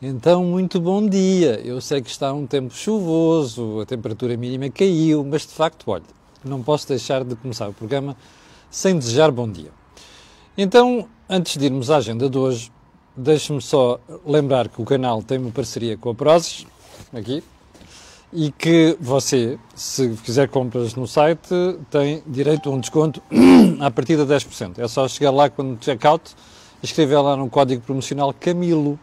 Então, muito bom dia. Eu sei que está um tempo chuvoso, a temperatura mínima caiu, mas de facto, olha, não posso deixar de começar o programa sem desejar bom dia. Então, antes de irmos à agenda de hoje, deixe-me só lembrar que o canal tem uma parceria com a Prozis, aqui, e que você, se fizer compras no site, tem direito a um desconto a partir de 10%. É só chegar lá quando check-out, escrever lá no código promocional Camilo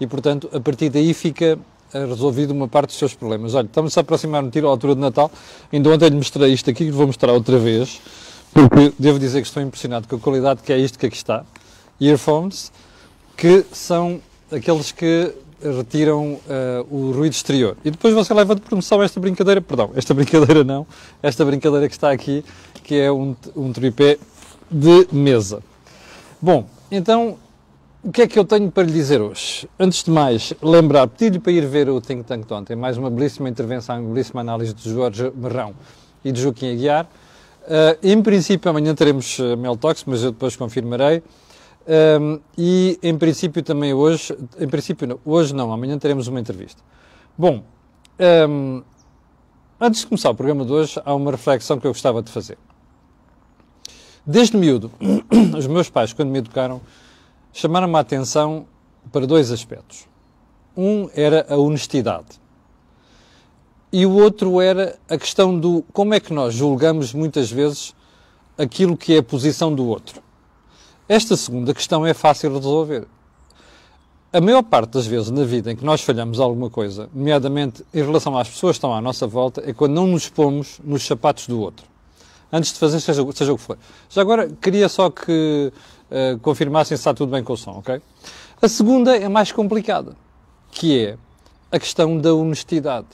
e, portanto, a partir daí fica eh, resolvido uma parte dos seus problemas. Olha, estamos a aproximar um tiro à altura de Natal. Ainda ontem lhe mostrei isto aqui, que vou mostrar outra vez, porque devo dizer que estou impressionado com a qualidade que é isto que aqui está. Earphones, que são aqueles que retiram uh, o ruído exterior. E depois você leva de promoção esta brincadeira, perdão, esta brincadeira não, esta brincadeira que está aqui, que é um, um tripé de mesa. Bom, então o que é que eu tenho para lhe dizer hoje? Antes de mais, lembrar, pedir-lhe para ir ver o Think Tank de ontem, mais uma belíssima intervenção, uma belíssima análise de Jorge Marrão e de Joaquim Aguiar. Uh, em princípio, amanhã teremos uh, Mel Talks, mas eu depois confirmarei. Um, e em princípio também hoje, em princípio não, hoje não, amanhã teremos uma entrevista. Bom, um, antes de começar o programa de hoje, há uma reflexão que eu gostava de fazer. Desde miúdo, os meus pais, quando me educaram, chamaram-me a atenção para dois aspectos. Um era a honestidade. E o outro era a questão do como é que nós julgamos muitas vezes aquilo que é a posição do outro. Esta segunda questão é fácil de resolver. A maior parte das vezes na vida em que nós falhamos alguma coisa, nomeadamente em relação às pessoas que estão à nossa volta, é quando não nos pomos nos sapatos do outro. Antes de fazer seja, seja o que for. Já agora, queria só que uh, confirmassem se está tudo bem com o som, ok? A segunda é mais complicada, que é a questão da honestidade.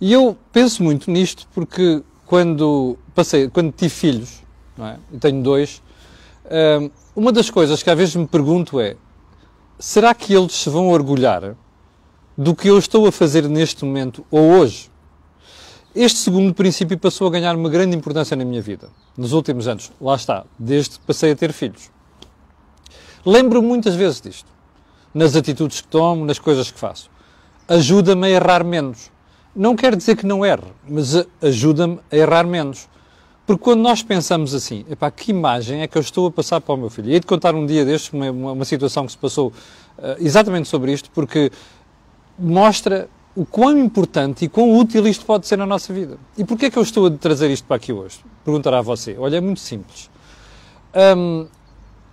E eu penso muito nisto porque quando passei, quando tive filhos, não é? tenho dois, uh, uma das coisas que às vezes me pergunto é: será que eles se vão orgulhar do que eu estou a fazer neste momento ou hoje? Este segundo princípio passou a ganhar uma grande importância na minha vida, nos últimos anos. Lá está, desde que passei a ter filhos. Lembro muitas vezes disto, nas atitudes que tomo, nas coisas que faço. Ajuda-me a errar menos. Não quer dizer que não erre, mas ajuda-me a errar menos. Porque quando nós pensamos assim, epá, que imagem é que eu estou a passar para o meu filho? E hei de contar um dia destes uma, uma situação que se passou uh, exatamente sobre isto, porque mostra o quão importante e quão útil isto pode ser na nossa vida. E porquê é que eu estou a trazer isto para aqui hoje? Perguntará a você. Olha, é muito simples. Um,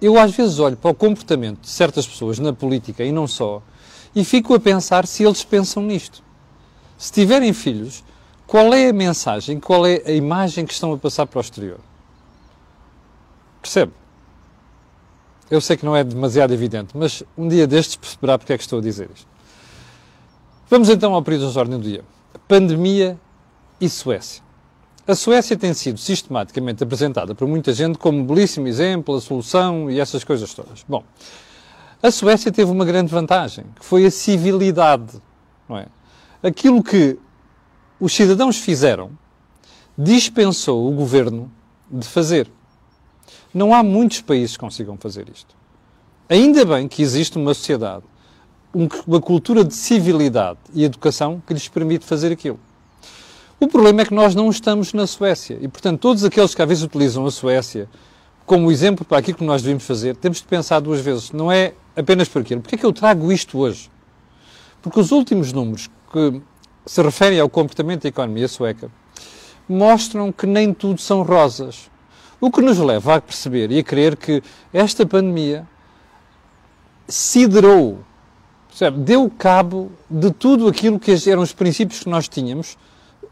eu às vezes olho para o comportamento de certas pessoas na política e não só, e fico a pensar se eles pensam nisto. Se tiverem filhos, qual é a mensagem, qual é a imagem que estão a passar para o exterior? Percebe? Eu sei que não é demasiado evidente, mas um dia destes perceberá porque é que estou a dizer isto. Vamos então ao período de ordem do dia. Pandemia e Suécia. A Suécia tem sido sistematicamente apresentada por muita gente como um belíssimo exemplo, a solução e essas coisas todas. Bom, a Suécia teve uma grande vantagem, que foi a civilidade. Não é? Aquilo que os cidadãos fizeram dispensou o governo de fazer. Não há muitos países que consigam fazer isto. Ainda bem que existe uma sociedade, uma cultura de civilidade e educação que lhes permite fazer aquilo. O problema é que nós não estamos na Suécia e, portanto, todos aqueles que às vezes utilizam a Suécia como exemplo para aquilo que nós devemos fazer, temos de pensar duas vezes. Não é apenas por aquilo. Porquê é que eu trago isto hoje? Porque os últimos números que se referem ao comportamento da economia sueca mostram que nem tudo são rosas. O que nos leva a perceber e a crer que esta pandemia siderou, percebe, deu cabo de tudo aquilo que eram os princípios que nós tínhamos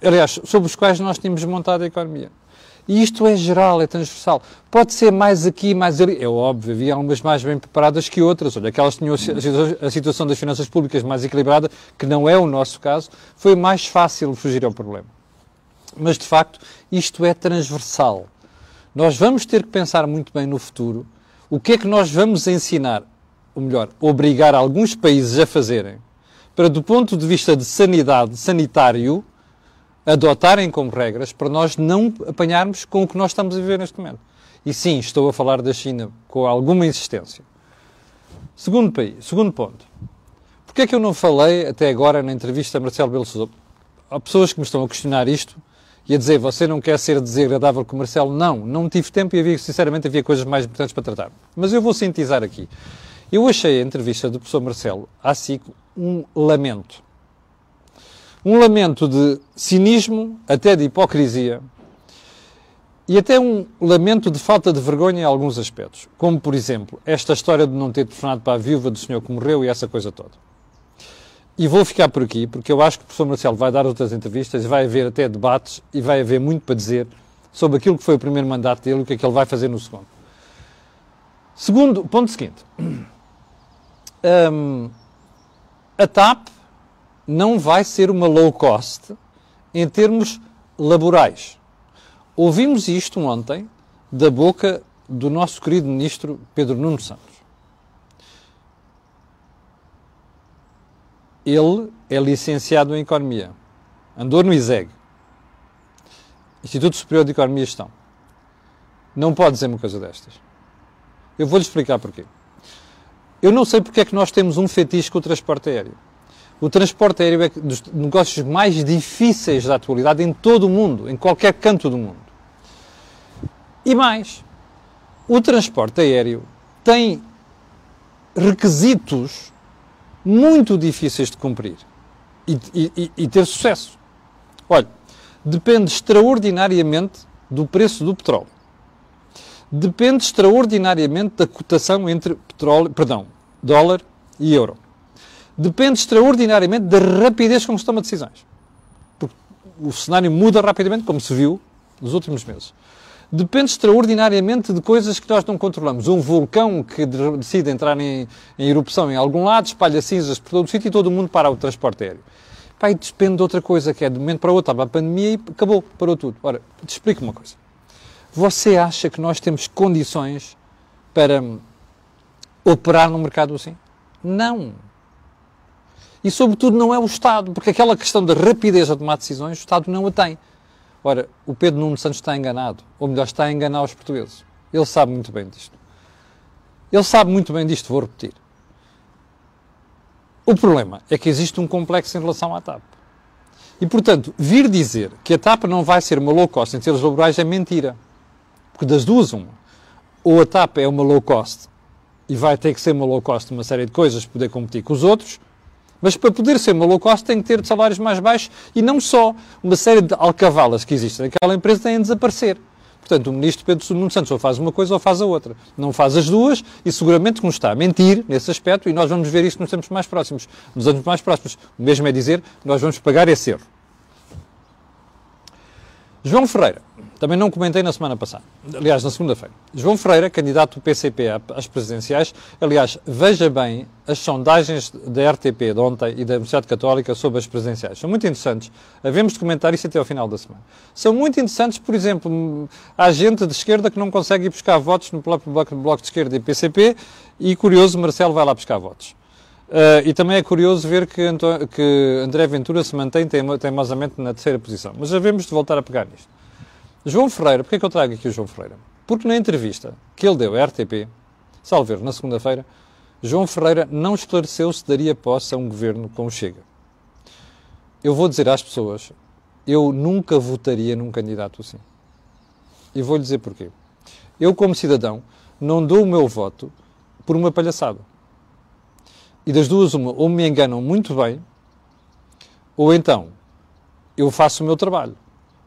aliás, sobre os quais nós tínhamos montado a economia. E isto é geral, é transversal. Pode ser mais aqui, mais ali. É óbvio, havia algumas mais bem preparadas que outras. Olha, aquelas que tinham a situação das finanças públicas mais equilibrada, que não é o nosso caso, foi mais fácil fugir ao problema. Mas, de facto, isto é transversal. Nós vamos ter que pensar muito bem no futuro o que é que nós vamos ensinar, ou melhor, obrigar alguns países a fazerem, para, do ponto de vista de sanidade, sanitário, adotarem como regras para nós não apanharmos com o que nós estamos a viver neste momento. E sim, estou a falar da China com alguma insistência. Segundo país, segundo ponto. Porquê é que eu não falei até agora na entrevista a Marcelo Belo Sousa? Há pessoas que me estão a questionar isto e a dizer, você não quer ser desagradável com o Marcelo? Não, não tive tempo e havia, sinceramente havia coisas mais importantes para tratar. Mas eu vou sintetizar aqui. Eu achei a entrevista do professor Marcelo à SIC um lamento. Um lamento de cinismo, até de hipocrisia, e até um lamento de falta de vergonha em alguns aspectos. Como, por exemplo, esta história de não ter telefonado para a viúva do senhor que morreu e essa coisa toda. E vou ficar por aqui, porque eu acho que o professor Marcelo vai dar outras entrevistas, vai haver até debates e vai haver muito para dizer sobre aquilo que foi o primeiro mandato dele e o que é que ele vai fazer no segundo. Segundo, ponto seguinte. Um, a TAP não vai ser uma low cost em termos laborais. Ouvimos isto ontem da boca do nosso querido ministro Pedro Nuno Santos. Ele é licenciado em Economia, andou no ISEG, Instituto Superior de Economia e Gestão. Não pode dizer uma coisa destas. Eu vou-lhe explicar porquê. Eu não sei porque é que nós temos um fetiche com o transporte aéreo. O transporte aéreo é dos negócios mais difíceis da atualidade em todo o mundo, em qualquer canto do mundo. E mais, o transporte aéreo tem requisitos muito difíceis de cumprir e, e, e ter sucesso. Olha, depende extraordinariamente do preço do petróleo. Depende extraordinariamente da cotação entre petróleo, perdão, dólar e euro. Depende extraordinariamente da rapidez com que se toma decisões. Porque o cenário muda rapidamente, como se viu nos últimos meses depende extraordinariamente de coisas que nós não controlamos. Um vulcão que decide entrar em, em erupção em algum lado, espalha cinzas por todo o sítio e todo o mundo para o transporte aéreo. Pai, depende de outra coisa, que é de um momento para o outro, estava a pandemia e acabou, parou tudo. Ora, te explico uma coisa. Você acha que nós temos condições para operar no mercado assim? Não. E, sobretudo, não é o Estado, porque aquela questão da rapidez a tomar decisões, o Estado não a tem. Ora, o Pedro Nuno Santos está enganado, ou melhor, está a enganar os portugueses. Ele sabe muito bem disto. Ele sabe muito bem disto, vou repetir. O problema é que existe um complexo em relação à TAP. E, portanto, vir dizer que a TAP não vai ser uma low cost em termos laborais é mentira. Porque das duas, uma. Ou a TAP é uma low cost e vai ter que ser uma low cost uma série de coisas para poder competir com os outros, mas para poder ser uma low cost tem que ter salários mais baixos e não só. Uma série de alcavalas que existem naquela empresa têm a desaparecer. Portanto, o ministro Pedro Nuno Santos ou faz uma coisa ou faz a outra. Não faz as duas e seguramente nos está a mentir nesse aspecto e nós vamos ver isso nos tempos mais próximos. Nos anos mais próximos. O mesmo é dizer, nós vamos pagar esse erro. João Ferreira, também não comentei na semana passada, aliás, na segunda-feira. João Ferreira, candidato do PCP às presidenciais, aliás, veja bem as sondagens da RTP de ontem e da Universidade Católica sobre as presidenciais. São muito interessantes. Havemos de comentar isso até ao final da semana. São muito interessantes, por exemplo, há gente de esquerda que não consegue ir buscar votos no próprio bloco de esquerda e PCP e, curioso, Marcelo vai lá buscar votos. Uh, e também é curioso ver que, que André Ventura se mantém teimosamente na terceira posição. Mas havemos de voltar a pegar nisto. João Ferreira, porquê é que eu trago aqui o João Ferreira? Porque na entrevista que ele deu à RTP, salvo na segunda-feira, João Ferreira não esclareceu se daria posse a um governo com o Chega. Eu vou dizer às pessoas, eu nunca votaria num candidato assim. E vou-lhe dizer porquê. Eu, como cidadão, não dou o meu voto por uma palhaçada. E das duas, uma, ou me enganam muito bem, ou então eu faço o meu trabalho.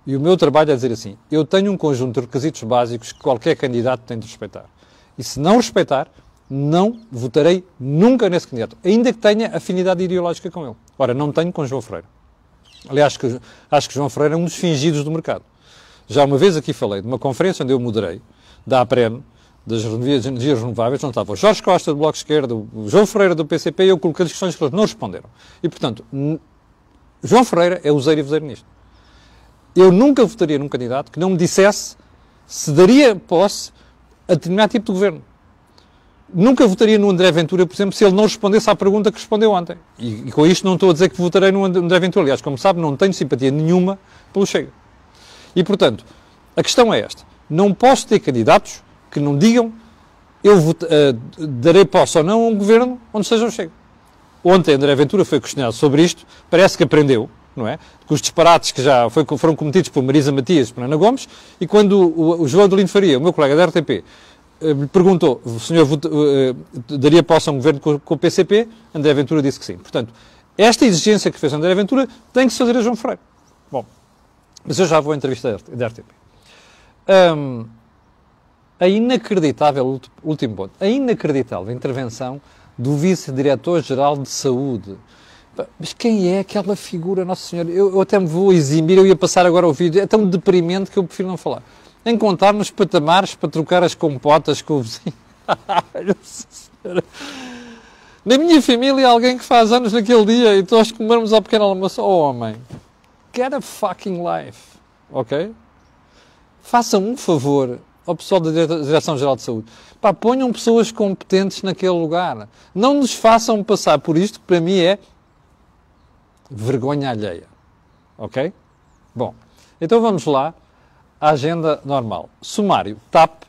E o meu trabalho é dizer assim: eu tenho um conjunto de requisitos básicos que qualquer candidato tem de respeitar. E se não respeitar, não votarei nunca nesse candidato, ainda que tenha afinidade ideológica com ele. Ora, não tenho com João Ferreira. Aliás, que, acho que João Ferreira é um dos fingidos do mercado. Já uma vez aqui falei de uma conferência onde eu moderei, da APREN, das energias renováveis, não estava o Jorge Costa do Bloco de Esquerda, o João Ferreira do PCP, e eu coloquei-lhes questões que eles não responderam. E, portanto, João Ferreira é useiro e vozeiro nisto. Eu nunca votaria num candidato que não me dissesse se daria posse a determinado tipo de governo. Nunca votaria no André Ventura, por exemplo, se ele não respondesse à pergunta que respondeu ontem. E, e com isto não estou a dizer que votarei no André Ventura. Aliás, como sabe, não tenho simpatia nenhuma pelo Chega. E, portanto, a questão é esta. Não posso ter candidatos que não digam eu vot, uh, darei posse ou não a um governo onde seja o Chega. ontem André Ventura foi questionado sobre isto, parece que aprendeu, não é? Com os disparates que já foi, foram cometidos por Marisa Matias e por Ana Gomes, e quando o, o João Adelino Faria, o meu colega da RTP, eh, lhe perguntou, o senhor uh, daria posse a um governo com, com o PCP? André Ventura disse que sim. Portanto, esta exigência que fez André Ventura tem que se fazer a João Freire. Bom, mas eu já vou à entrevista da RTP. Um, a inacreditável, último ponto, a inacreditável intervenção do Vice-Diretor-Geral de Saúde. Mas quem é aquela figura, Nossa Senhora? Eu, eu, até me vou eximir, eu ia passar agora o vídeo, é tão deprimente que eu prefiro não falar. Encontrar nos patamares para trocar as compotas com o vizinho. Na minha família há alguém que faz anos naquele dia e nós comermos ao pequeno almoço. Oh, homem, get a fucking life, ok? Façam um favor ao pessoal da Direção-Geral de Saúde. Pá, ponham pessoas competentes naquele lugar. Não nos façam passar por isto, que para mim é vergonha alheia. Ok? Bom, então vamos lá à agenda normal. Sumário, TAP.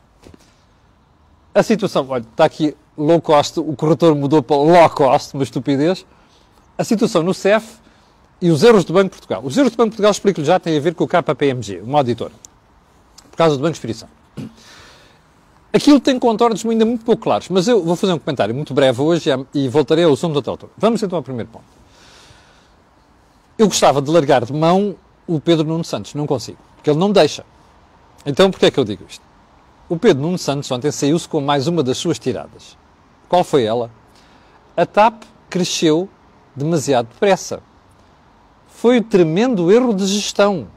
A situação, olha, está aqui low cost, o corretor mudou para low cost, uma estupidez. A situação no CEF e os erros do Banco de Portugal. Os erros do Banco de Portugal, explico-lhe já, têm a ver com o KPMG, uma auditora, por causa do Banco de Espírito Aquilo tem contornos ainda muito pouco claros, mas eu vou fazer um comentário muito breve hoje e voltarei ao assunto da altura. Vamos então ao primeiro ponto. Eu gostava de largar de mão o Pedro Nuno Santos, não consigo, porque ele não deixa. Então, porquê é que eu digo isto? O Pedro Nuno Santos ontem saiu-se com mais uma das suas tiradas. Qual foi ela? A TAP cresceu demasiado depressa. Foi o tremendo erro de gestão.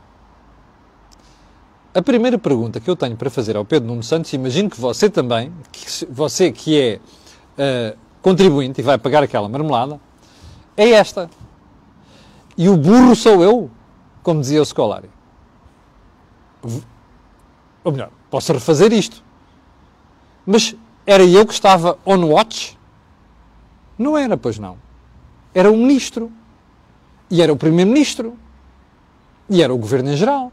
A primeira pergunta que eu tenho para fazer ao Pedro Nuno Santos, imagino que você também, que você que é uh, contribuinte e vai pagar aquela marmelada, é esta. E o burro sou eu, como dizia o Scolari. Ou melhor, posso refazer isto. Mas era eu que estava on watch? Não era, pois não. Era o ministro. E era o primeiro-ministro. E era o governo em geral.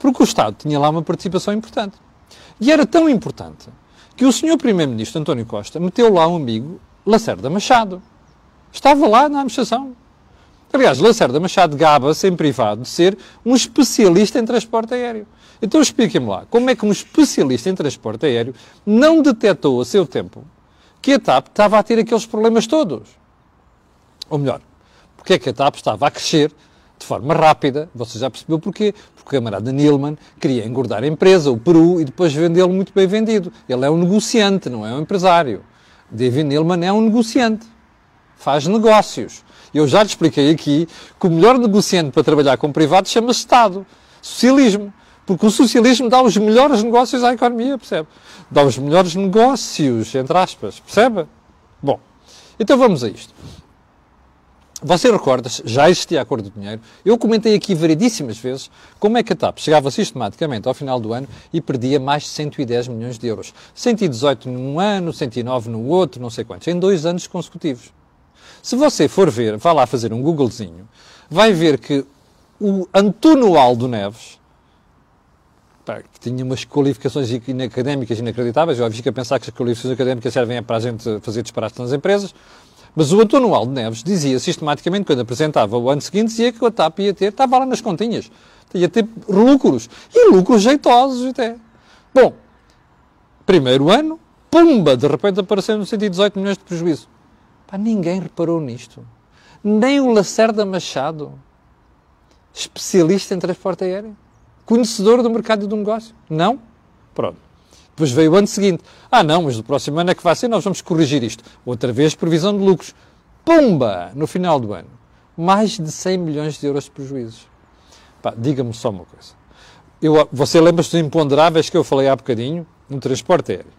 Porque o Estado tinha lá uma participação importante. E era tão importante que o senhor Primeiro-Ministro António Costa meteu lá um amigo, Lacerda Machado. Estava lá na administração. Aliás, Lacerda Machado gaba-se em privado de ser um especialista em transporte aéreo. Então expliquem-me lá, como é que um especialista em transporte aéreo não detectou a seu tempo que a TAP estava a ter aqueles problemas todos? Ou melhor, porque é que a TAP estava a crescer de forma rápida. Você já percebeu porquê? Porque o camarada Nilman queria engordar a empresa, o Peru, e depois vendê-lo muito bem vendido. Ele é um negociante, não é um empresário. David Nilman é um negociante. Faz negócios. Eu já lhe expliquei aqui que o melhor negociante para trabalhar com privado chama-se Estado. Socialismo. Porque o socialismo dá os melhores negócios à economia, percebe? Dá os melhores negócios, entre aspas, percebe? Bom, então vamos a isto. Você recorda-se, já existia acordo de dinheiro. Eu comentei aqui variedíssimas vezes como é que a TAP chegava sistematicamente ao final do ano e perdia mais de 110 milhões de euros. 118 num ano, 109 no outro, não sei quantos, em dois anos consecutivos. Se você for ver, vá lá fazer um Googlezinho, vai ver que o Antuno Aldo Neves, que tinha umas qualificações académicas inacreditáveis, eu fico a pensar que as qualificações académicas servem para a gente fazer disparates nas empresas, mas o António Aldo Neves dizia sistematicamente, quando apresentava o ano seguinte, dizia que a TAP ia ter, estava lá nas continhas, ia ter lucros, e lucros jeitosos até. Bom, primeiro ano, pumba, de repente apareceram 118 milhões de prejuízo. Pá, ninguém reparou nisto. Nem o Lacerda Machado, especialista em transporte aéreo, conhecedor do mercado do negócio. Não? Pronto. Depois veio o ano seguinte. Ah, não, mas no próximo ano é que vai ser, nós vamos corrigir isto. Outra vez, previsão de lucros. Pumba! No final do ano. Mais de 100 milhões de euros de prejuízos. diga-me só uma coisa. Eu, você lembra-se dos imponderáveis que eu falei há bocadinho no transporte aéreo?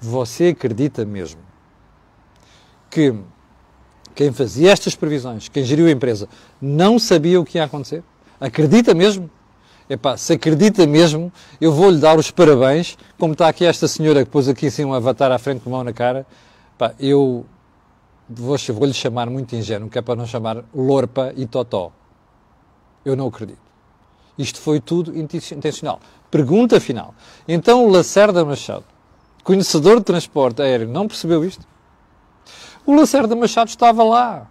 Você acredita mesmo que quem fazia estas previsões, quem geriu a empresa, não sabia o que ia acontecer? Acredita mesmo? Epá, se acredita mesmo, eu vou-lhe dar os parabéns, como está aqui esta senhora que pôs aqui assim um avatar à frente com mão na cara, epá, eu vou-lhe vou chamar muito ingênuo, que é para não chamar Lorpa e Totó. Eu não acredito. Isto foi tudo intencional. Pergunta final. Então o Lacerda Machado, conhecedor de transporte aéreo, não percebeu isto? O Lacerda Machado estava lá.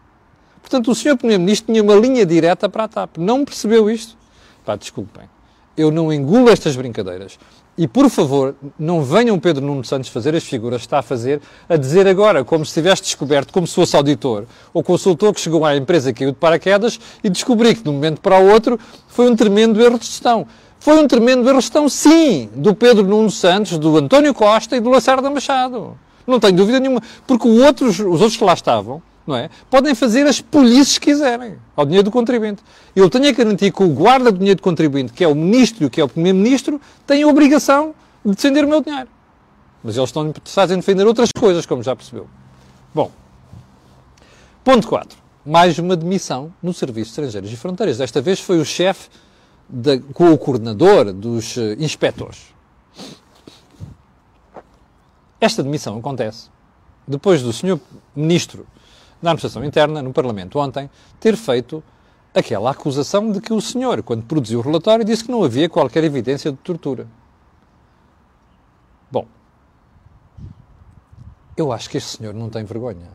Portanto, o Sr. Primeiro-Ministro tinha uma linha direta para a TAP. Não percebeu isto? Pá, desculpem. Eu não engulo estas brincadeiras. E, por favor, não venham Pedro Nuno Santos fazer as figuras que está a fazer, a dizer agora, como se tivesse descoberto, como se fosse auditor, ou consultor que chegou à empresa que caiu de paraquedas e descobriu que, de um momento para o outro, foi um tremendo erro de gestão. Foi um tremendo erro de gestão, sim, do Pedro Nuno Santos, do António Costa e do Lacerda Machado. Não tenho dúvida nenhuma. Porque outros, os outros que lá estavam, não é? Podem fazer as polícias que quiserem ao dinheiro do contribuinte. Eu tenho a garantir que o guarda do dinheiro do contribuinte, que é o ministro e que é o primeiro-ministro, tem a obrigação de defender o meu dinheiro. Mas eles estão fazem defender outras coisas, como já percebeu. Bom, ponto 4. Mais uma demissão no Serviço de Estrangeiros e Fronteiras. Desta vez foi o chefe com o coordenador dos uh, inspectores. Esta demissão acontece depois do senhor ministro na administração interna, no Parlamento ontem, ter feito aquela acusação de que o senhor, quando produziu o relatório, disse que não havia qualquer evidência de tortura. Bom, eu acho que este senhor não tem vergonha.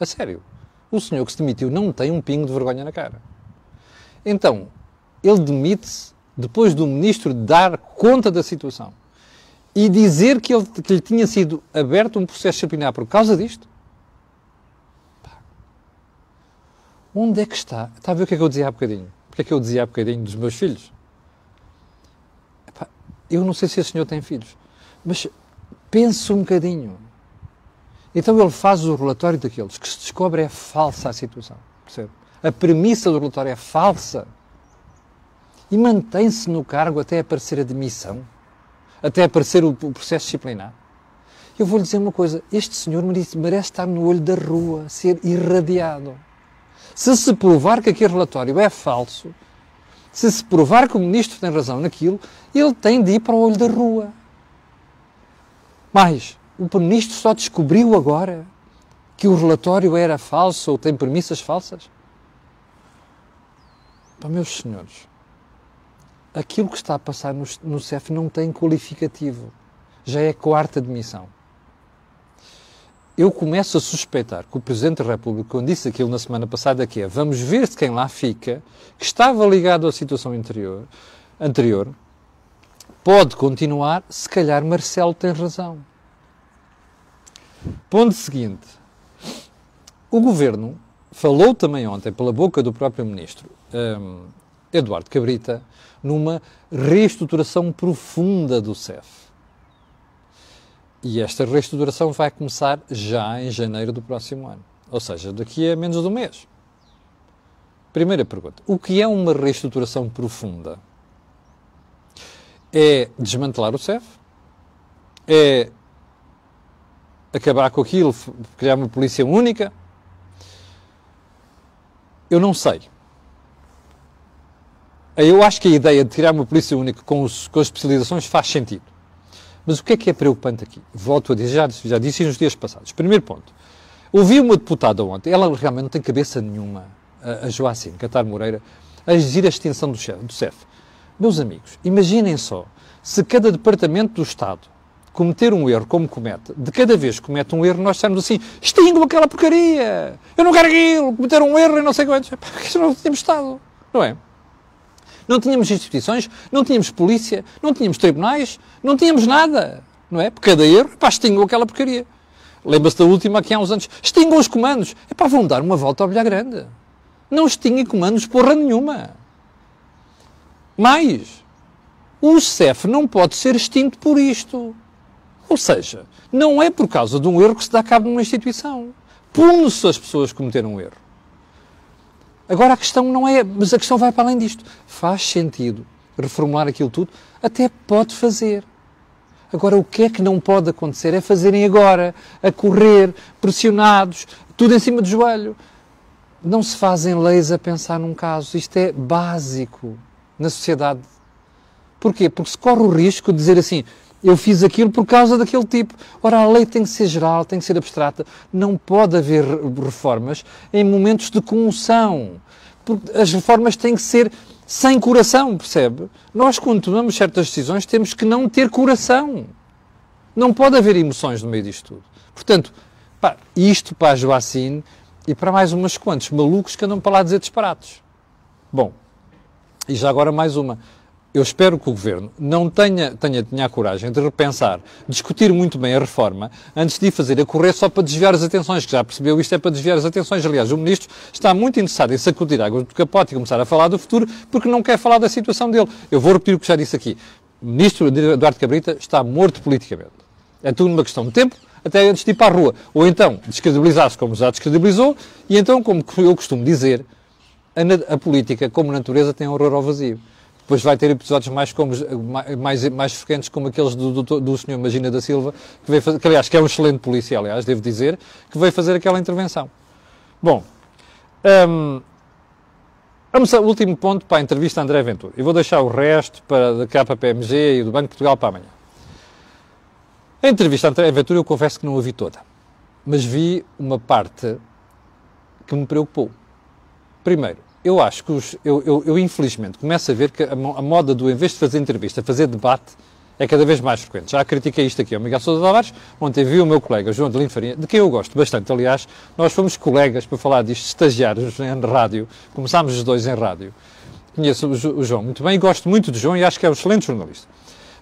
A sério. O senhor que se demitiu não tem um pingo de vergonha na cara. Então, ele demite-se depois do ministro dar conta da situação e dizer que, ele, que lhe tinha sido aberto um processo disciplinar por causa disto? Onde é que está? Está a ver o que é que eu dizia há bocadinho? Porque é que eu dizia há bocadinho dos meus filhos? Epá, eu não sei se esse senhor tem filhos, mas pense um bocadinho. Então ele faz o relatório daqueles que se descobre é falsa a situação. Percebe? A premissa do relatório é falsa. E mantém-se no cargo até aparecer a demissão, até aparecer o, o processo disciplinar. Eu vou lhe dizer uma coisa: este senhor merece estar no olho da rua, ser irradiado. Se se provar que aquele relatório é falso, se se provar que o ministro tem razão naquilo, ele tem de ir para o olho da rua. Mas o ministro só descobriu agora que o relatório era falso ou tem premissas falsas? Para meus senhores, aquilo que está a passar no, no CEF não tem qualificativo. Já é quarta admissão eu começo a suspeitar que o Presidente da República, quando disse aquilo na semana passada, que é vamos ver se quem lá fica, que estava ligado à situação anterior, anterior pode continuar, se calhar Marcelo tem razão. Ponto seguinte. O Governo falou também ontem, pela boca do próprio Ministro um, Eduardo Cabrita, numa reestruturação profunda do CEF. E esta reestruturação vai começar já em janeiro do próximo ano. Ou seja, daqui a menos de um mês. Primeira pergunta: o que é uma reestruturação profunda? É desmantelar o CEF? É acabar com aquilo, criar uma polícia única? Eu não sei. Eu acho que a ideia de criar uma polícia única com, os, com as especializações faz sentido. Mas o que é que é preocupante aqui? Volto a dizer, já, já disse nos dias passados. Primeiro ponto. Ouvi uma deputada ontem, ela realmente não tem cabeça nenhuma, a, a Catar Moreira, a exigir a extinção do, do CEF. Meus amigos, imaginem só, se cada departamento do Estado cometer um erro como comete, de cada vez que comete um erro, nós estamos assim, extingo aquela porcaria, eu não quero aquilo, cometer um erro e não sei quantos. Porque não temos Estado, não é? Não tínhamos instituições, não tínhamos polícia, não tínhamos tribunais, não tínhamos nada. Não é? Por cada erro, pá, extingam aquela porcaria. Lembra-se da última aqui há uns anos. Extingam os comandos. É pá, vão dar uma volta ao bilhar grande. Não extinguem comandos porra nenhuma. Mais, o CEF não pode ser extinto por isto. Ou seja, não é por causa de um erro que se dá cabo numa instituição. Pune-se as pessoas que cometeram um erro. Agora a questão não é, mas a questão vai para além disto. Faz sentido reformular aquilo tudo? Até pode fazer. Agora, o que é que não pode acontecer é fazerem agora, a correr, pressionados, tudo em cima do joelho. Não se fazem leis a pensar num caso. Isto é básico na sociedade. Porquê? Porque se corre o risco de dizer assim, eu fiz aquilo por causa daquele tipo. Ora, a lei tem que ser geral, tem que ser abstrata. Não pode haver reformas em momentos de comoção. Porque as reformas têm que ser sem coração, percebe? Nós, quando tomamos certas decisões, temos que não ter coração. Não pode haver emoções no meio disto tudo. Portanto, Pá, isto para a Joacine e para mais umas quantos malucos que andam para lá dizer disparados. Bom, e já agora mais uma. Eu espero que o Governo não tenha, tenha, tenha a coragem de repensar, discutir muito bem a reforma, antes de fazer a correr só para desviar as atenções, que já percebeu isto é para desviar as atenções. Aliás, o Ministro está muito interessado em sacudir águas do capote e começar a falar do futuro, porque não quer falar da situação dele. Eu vou repetir o que já disse aqui. O Ministro Eduardo Cabrita está morto politicamente. É tudo uma questão de tempo, até antes de ir para a rua. Ou então descredibilizar-se como já descredibilizou, e então, como eu costumo dizer, a, a política, como natureza, tem horror ao vazio. Depois vai ter episódios mais, como, mais, mais frequentes, como aqueles do, do, do senhor Magina da Silva, que, veio fazer, que aliás que é um excelente polícia, aliás, devo dizer, que veio fazer aquela intervenção. Bom, um, vamos ao último ponto para a entrevista a André Ventura. E vou deixar o resto para da KPMG e do Banco de Portugal para amanhã. A entrevista a André Ventura eu confesso que não a vi toda, mas vi uma parte que me preocupou. Primeiro, eu acho que os, eu, eu, eu, infelizmente começo a ver que a, a, moda do, em vez de fazer entrevista, fazer debate, é cada vez mais frequente. Já critiquei isto aqui ao Miguel Sousa Tavares, ontem vi o meu colega João de Lino Farinha, de quem eu gosto bastante, aliás, nós fomos colegas para falar disto, estagiários em rádio, começámos os dois em rádio. Conheço o, o João muito bem e gosto muito do João e acho que é um excelente jornalista.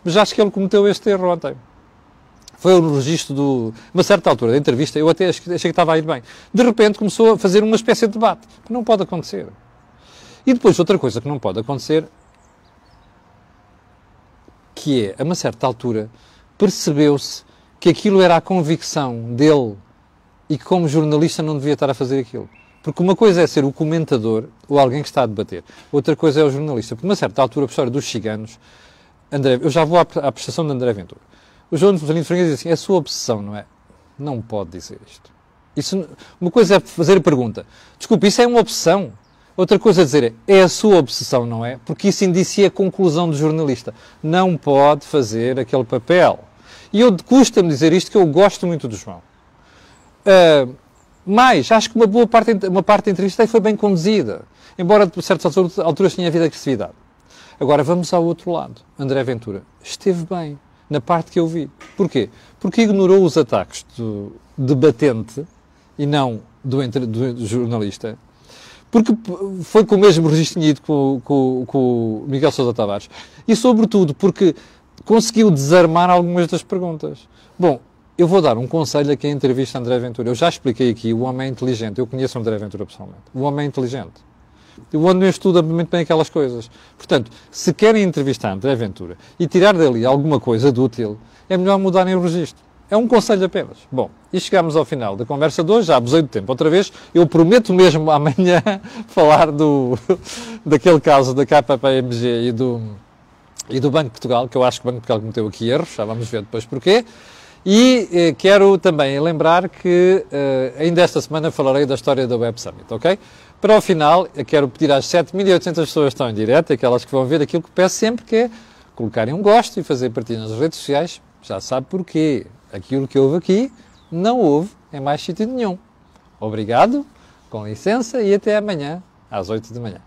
Mas acho que ele cometeu este erro ontem. Foi o registro de uma certa altura da entrevista, eu até achei que estava a ir bem. De repente começou a fazer uma espécie de debate, que não pode acontecer. E depois outra coisa que não pode acontecer, que é, a uma certa altura, percebeu-se que aquilo era a convicção dele e que como jornalista não devia estar a fazer aquilo. Porque uma coisa é ser o comentador ou alguém que está a debater, outra coisa é o jornalista. Porque, uma certa altura, a história dos ciganos, André, eu já vou à, à prestação de André Ventura. O João de Fernandes diz assim: é a sua obsessão, não é? Não pode dizer isto. Isso, uma coisa é fazer a pergunta: desculpe, isso é uma obsessão? Outra coisa a dizer é, é a sua obsessão, não é? Porque isso indicia a conclusão do jornalista. Não pode fazer aquele papel. E eu custa-me dizer isto que eu gosto muito do João. Uh, mas acho que uma boa parte, uma parte da entrevista foi bem conduzida. Embora de certas alturas tenha havido agressividade. Agora vamos ao outro lado. André Ventura esteve bem na parte que eu vi. Porquê? Porque ignorou os ataques do debatente e não do, do jornalista porque foi com o mesmo registro com, com, com o Miguel Sousa Tavares. E, sobretudo, porque conseguiu desarmar algumas das perguntas. Bom, eu vou dar um conselho aqui em entrevista a André Ventura. Eu já expliquei aqui, o homem é inteligente. Eu conheço o André Ventura pessoalmente. O homem é inteligente. O homem estuda muito bem aquelas coisas. Portanto, se querem entrevistar André Ventura e tirar dali alguma coisa de útil, é melhor mudarem o registro. É um conselho apenas. Bom, e chegamos ao final da conversa de hoje, já abusei do tempo outra vez. Eu prometo mesmo amanhã falar do, daquele caso da KPMG e do, e do Banco de Portugal, que eu acho que o Banco de Portugal cometeu aqui erros, já vamos ver depois porquê. E eh, quero também lembrar que eh, ainda esta semana falarei da história da Web Summit, ok? Para o final, quero pedir às 7.800 pessoas que estão em direto, aquelas que vão ver aquilo que peço sempre, que é colocarem um gosto e fazer partilha nas redes sociais. Já sabe porquê. Aquilo que houve aqui não houve em mais sítio nenhum. Obrigado, com licença e até amanhã às 8 da manhã.